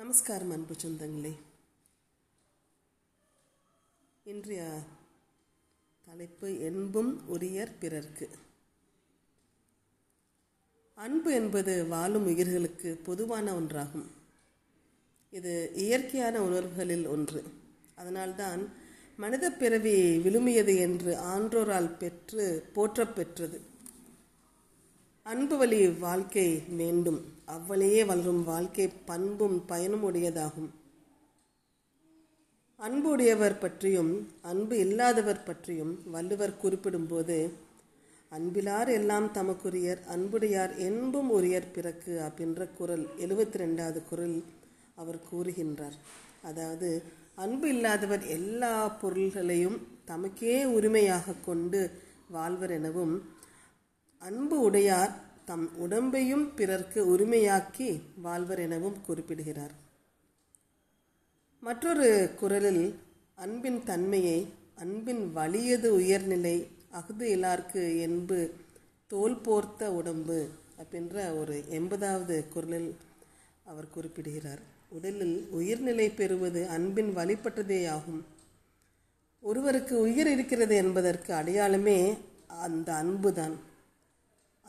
நமஸ்காரம் அன்பு சொந்தங்களே. இன்றைய தலைப்பு என்பும் உரியர் பிறர்க்கு. அன்பு என்பது வாழும் உயிர்களுக்கு பொதுவான ஒன்றாகும். இது இயற்கையான உணர்வுகளில் ஒன்று. அதனால்தான் மனித பிறவி விழுமியது என்று ஆன்றோரால் பெற்று போற்றப்பெற்றது அன்பு வழி வாழ்க்கை வேண்டும். அவ்வளையே வளரும் வாழ்க்கை பண்பும் பயனும் உடையதாகும். அன்பு உடையவர் பற்றியும் அன்பு இல்லாதவர் பற்றியும் வள்ளுவர் குறிப்பிடும்போது அன்பிலார் எல்லாம் தமக்குரியர் அன்புடையார் என்பும் உரியர் பிறக்கு அப்படின்ற குரல் எழுபத்தி ரெண்டாவது குரல் அவர் கூறுகின்றார். அதாவது அன்பு இல்லாதவர் எல்லா பொருள்களையும் தமக்கே உரிமையாக கொண்டு வாழ்வர் எனவும் அன்பு உடையார் தம் உடம்பையும் பிறர்க்கு உரிமையாக்கி வாழ்வர் எனவும் குறிப்பிடுகிறார். மற்றொரு குரலில் அன்பின் தன்மையை அன்பின் வலியது உயர்நிலை அஃது இலார்க்கு என்பு தோல் போர்த்த உடம்பு அப்படின்ற ஒரு எண்பதாவது குரலில் அவர் குறிப்பிடுகிறார். உடலில் உயிர்நிலை பெறுவது அன்பின் வழிபட்டதே ஆகும். ஒருவருக்கு உயிர் இருக்கிறது என்பதற்கு அடையாளமே அந்த அன்புதான்.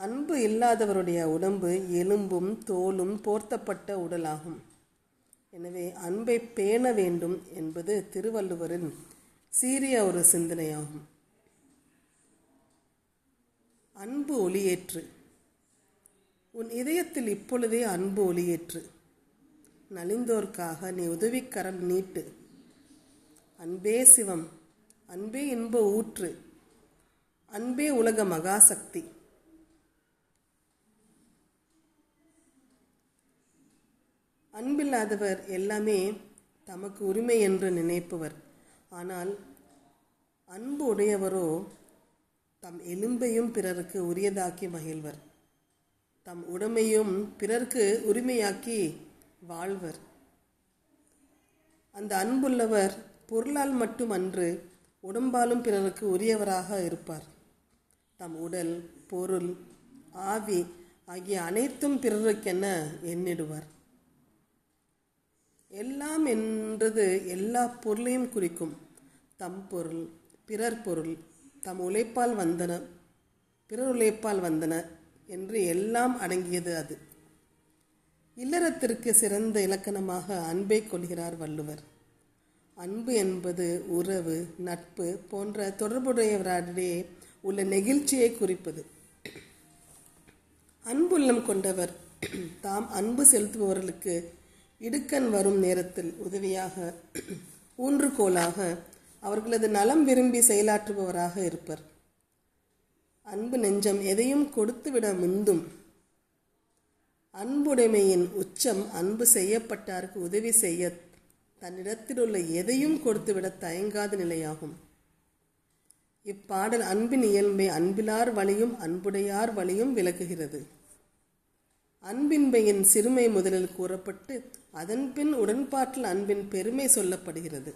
அன்பு இல்லாதவருடைய உடம்பு எலும்பும் தோலும் போர்த்தப்பட்ட உடலாகும். எனவே அன்பை பேண வேண்டும் என்பது திருவள்ளுவரின் சீரிய ஒரு சிந்தனையாகும். அன்பு ஒளியேற்று. உன் இதயத்தில் இப்பொழுதே அன்பு ஒளியேற்று. நலிந்தோர்க்காக நீ உதவிக்கரம் நீட்டு. அன்பே சிவம் அன்பே இன்ப ஊற்று. அன்பே உலக மகாசக்தி. அன்பில்லாதவர் எல்லாமே தமக்கு உரிமை என்று நினைப்பவர். ஆனால் அன்பு உடையவரோ தம் எலும்பையும் பிறருக்கு உரியதாக்கி மகிழ்வர். தம் உடமையும் பிறர்க்கு உரிமையாக்கி வாழ்வர். அந்த அன்புள்ளவர் பொருளால் மட்டும் அன்று உடம்பாலும் பிறருக்கு உரியவராக இருப்பார். தம் உடல் பொருள் ஆவி ஆகிய அனைத்தும் பிறருக்கென எண்ணிடுவார். எல்லாம் என்றது எல்லா பொருளையும் குறிக்கும். தம் பொருள் பிறர் பொருள் தம் உழைப்பால் வந்தன பிறர் உழைப்பால் வந்தன என்று எல்லாம் அடங்கியது அது. இல்லறத்திற்கு சிறந்த இலக்கணமாக அன்பை கொள்கிறார் வள்ளுவர். அன்பு என்பது உறவு நட்பு போன்ற தொடர்புடையவரிடையே உள்ள நெகிழ்ச்சியை குறிப்பது. அன்புள்ளம் கொண்டவர் தாம் அன்பு செலுத்துபவர்களுக்கு இடுக்கன் வரும் நேரத்தில் உதவியாக ஊன்றுகோலாக அவர்களது நலம் விரும்பி செயலாற்றுபவராக இருப்பர். அன்பு நெஞ்சம் எதையும் கொடுத்துவிட முந்தும். அன்புடைமையின் உச்சம் அன்பு செய்யப்பட்டாருக்கு உதவி செய்ய தன்னிடத்திலுள்ள எதையும் கொடுத்துவிட தயங்காத நிலையாகும். இப்பாடல் அன்பின் இயல்பை அன்பிலார் வழியும் அன்புடையார் வழியும் விளக்குகிறது. அன்பின்மையின் சிறுமை முதலில் கூறப்பட்டு அதன்பின் உடன்பாட்டில் அன்பின் பெருமை சொல்லப்படுகிறது.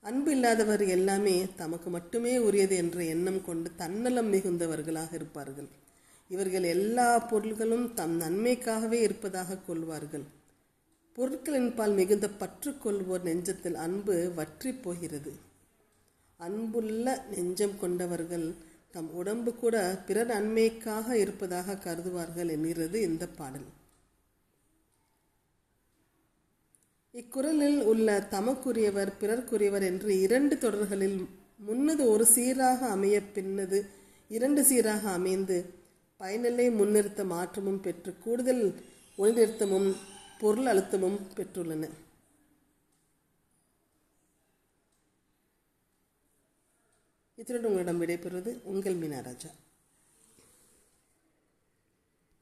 அன்பு இல்லாதவர் எல்லாமே தமக்கு மட்டுமே உரியது என்ற எண்ணம் கொண்டு தன்னலம் மிகுந்தவர்களாக இருப்பார்கள். இவர்கள் எல்லா பொருள்களும் தம் நன்மைக்காகவே இருப்பதாக கொள்வார்கள். பொருட்களின் பால் மிகுந்த பற்று கொள்வோர் நெஞ்சத்தில் அன்பு வற்றி போகிறது. அன்புள்ள நெஞ்சம் கொண்டவர்கள் தம் உடம்பு கூட பிறர் நன்மைக்காக இருப்பதாக கருதுவார்கள் என்கிறது இந்த பாடல். இக்குரலில் உள்ள தமக்குரியவர் பிறர்க்குரியவர் என்று இரண்டு தொடர்களில் முன்னது ஒரு சீராக அமைய பின்னது இரண்டு சீராக அமைந்து பயனிலை முன்னிறுத்த மாற்றமும் பெற்று கூடுதல் ஒளிநிறுத்தமும் பொருள் அழுத்தமும் பெற்றுள்ளன. இத்துடன் உங்களிடம் விடைபெறுவது உங்கள் மீனாராஜா